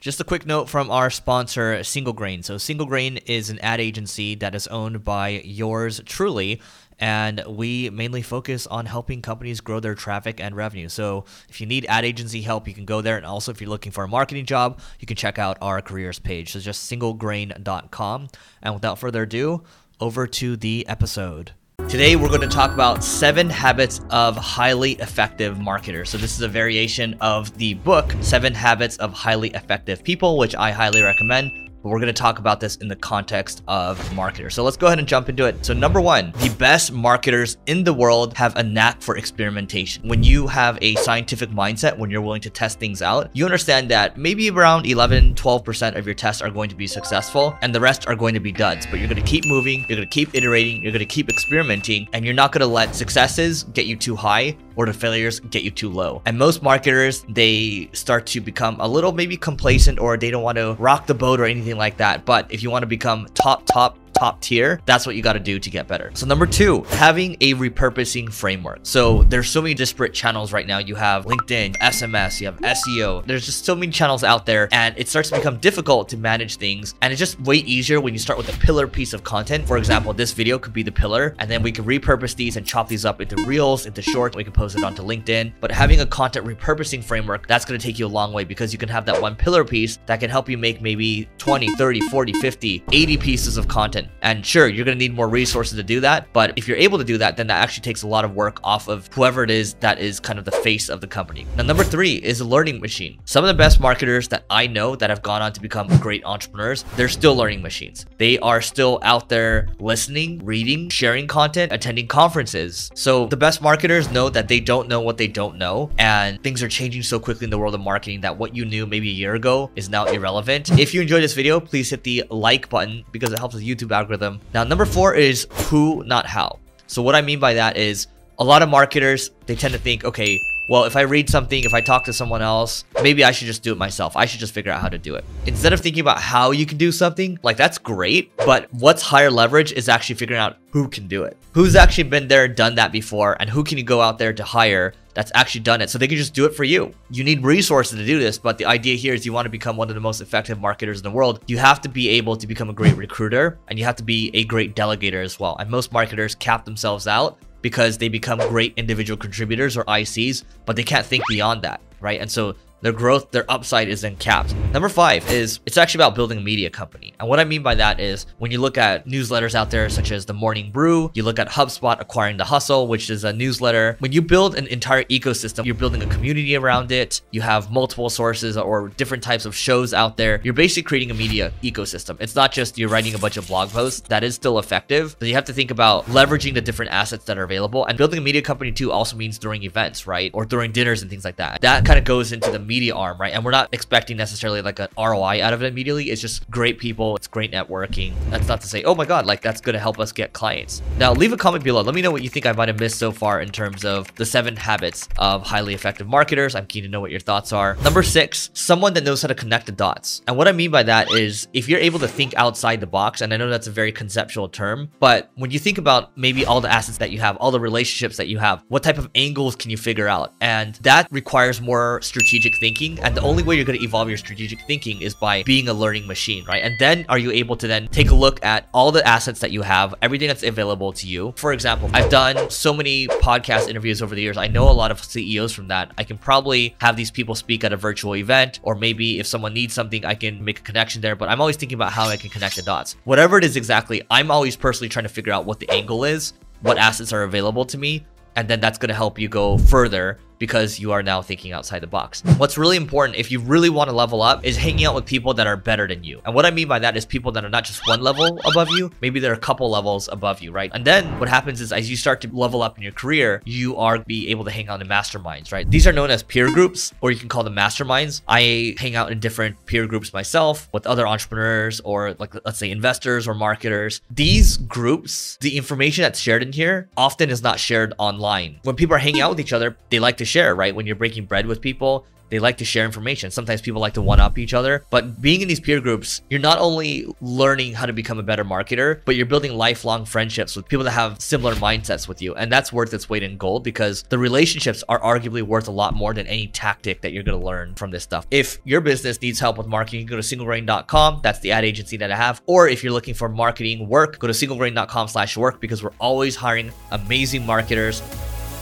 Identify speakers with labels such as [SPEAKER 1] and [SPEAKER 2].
[SPEAKER 1] Just a quick note from our sponsor, Single Grain. So, Single Grain is an ad agency that is owned by yours truly, and we mainly focus on helping companies grow their traffic and revenue. So, if you need ad agency help, you can go there. And also, if you're looking for a marketing job, you can check out our careers page. So, just singlegrain.com. And without further ado, over to the episode. Today, we're going to talk about seven habits of highly effective marketers. So, this is a variation of the book, Seven Habits of Highly Effective People, which I highly recommend. But we're going to talk about this in the context of marketers. So let's go ahead and jump into it. So, number one, the best marketers in the world have a knack for experimentation. When you have a scientific mindset, when you're willing to test things out, you understand that maybe around 11, 12% of your tests are going to be successful and the rest are going to be duds. But you're going to keep moving, you're going to keep iterating, you're going to keep experimenting, and you're not going to let successes get you too high or the failures get you too low. And most marketers, they start to become a little maybe complacent or they don't want to rock the boat or anything like that. But if you want to become top, top, top tier, that's what you got to do to get better. So number two, having a repurposing framework. So there's so many disparate channels right now. You have LinkedIn, SMS, you have SEO. There's just so many channels out there and it starts to become difficult to manage things. And it's just way easier when you start with a pillar piece of content. For example, this video could be the pillar and then we can repurpose these and chop these up into reels, into shorts. We can post it onto LinkedIn. But having a content repurposing framework, that's going to take you a long way because you can have that one pillar piece that can help you make maybe 20, 30, 40, 50, 80 pieces of content. And sure, you're going to need more resources to do that. But if you're able to do that, then that actually takes a lot of work off of whoever it is that is kind of the face of the company. Now, number three is a learning machine. Some of the best marketers that I know that have gone on to become great entrepreneurs, they're still learning machines. They are still out there listening, reading, sharing content, attending conferences. So the best marketers know that they don't know what they don't know. And things are changing so quickly in the world of marketing that what you knew maybe a year ago is now irrelevant. If you enjoyed this video, please hit the like button because it helps the YouTube algorithm. Now, number four is who, not how. So what I mean by that is a lot of marketers, they tend to think, okay, well, if I read something, if I talk to someone else, maybe I should just do it myself. I should just figure out how to do it. Instead of thinking about how you can do something, like that's great, but what's higher leverage is actually figuring out who can do it. Who's actually been there, and done that before, and who can you go out there to hire that's actually done it so they can just do it for you. You need resources to do this, but the idea here is you want to become one of the most effective marketers in the world. You have to be able to become a great recruiter and you have to be a great delegator as well. And most marketers cap themselves out because they become great individual contributors or ICs, but they can't think beyond that, right? And so their growth, their upside is then capped. Number five is it's actually about building a media company. And what I mean by that is when you look at newsletters out there, such as the Morning Brew, you look at HubSpot acquiring the Hustle, which is a newsletter. When you build an entire ecosystem, you're building a community around it. You have multiple sources or different types of shows out there. You're basically creating a media ecosystem. It's not just you're writing a bunch of blog posts. That is still effective, but you have to think about leveraging the different assets that are available. And building a media company too also means during events, right? Or during dinners and things like that. That kind of goes into the media arm, right? And we're not expecting necessarily like an ROI out of it immediately. It's just great people, it's great networking. That's not to say, oh my God, like that's going to help us get clients. Now, leave a comment below. Let me know what you think I might have missed so far in terms of the seven habits of highly effective marketers. I'm keen to know what your thoughts are. Number six, someone that knows how to connect the dots. And what I mean by that is if you're able to think outside the box, and I know that's a very conceptual term, but when you think about maybe all the assets that you have, all the relationships that you have, what type of angles can you figure out? And that requires more strategic thinking and the only way you're going to evolve your strategic thinking is by being a learning machine, right? And then are you able to then take a look at all the assets that you have, everything that's available to you. For example, I've done so many podcast interviews over the years. I know a lot of CEOs from that. I can probably have these people speak at a virtual event, or maybe if someone needs something, I can make a connection there. But I'm always thinking about how I can connect the dots. Whatever it is exactly, I'm always personally trying to figure out what the angle is, what assets are available to me, and then that's going to help you go further because you are now thinking outside the box. What's really important if you really want to level up is hanging out with people that are better than you. And what I mean by that is people that are not just one level above you, maybe they're a couple levels above you, right? And then what happens is as you start to level up in your career, you are be able to hang out in masterminds, right? These are known as peer groups, or you can call them masterminds. I hang out in different peer groups myself with other entrepreneurs or like let's say investors or marketers. These groups, the information that's shared in here often is not shared online. When people are hanging out with each other, they like to share, right? When you're breaking bread with people, They like to share information. Sometimes people like to one up each other. But being in these peer groups, you're not only learning how to become a better marketer, but you're building lifelong friendships with people that have similar mindsets with you. And that's worth its weight in gold because the relationships are arguably worth a lot more than any tactic that you're going to learn from this stuff. If your business needs help with marketing, go to singlegrain.com. That's the ad agency that I have. Or if you're looking for marketing work, go to singlegrain.com slash work because we're always hiring amazing marketers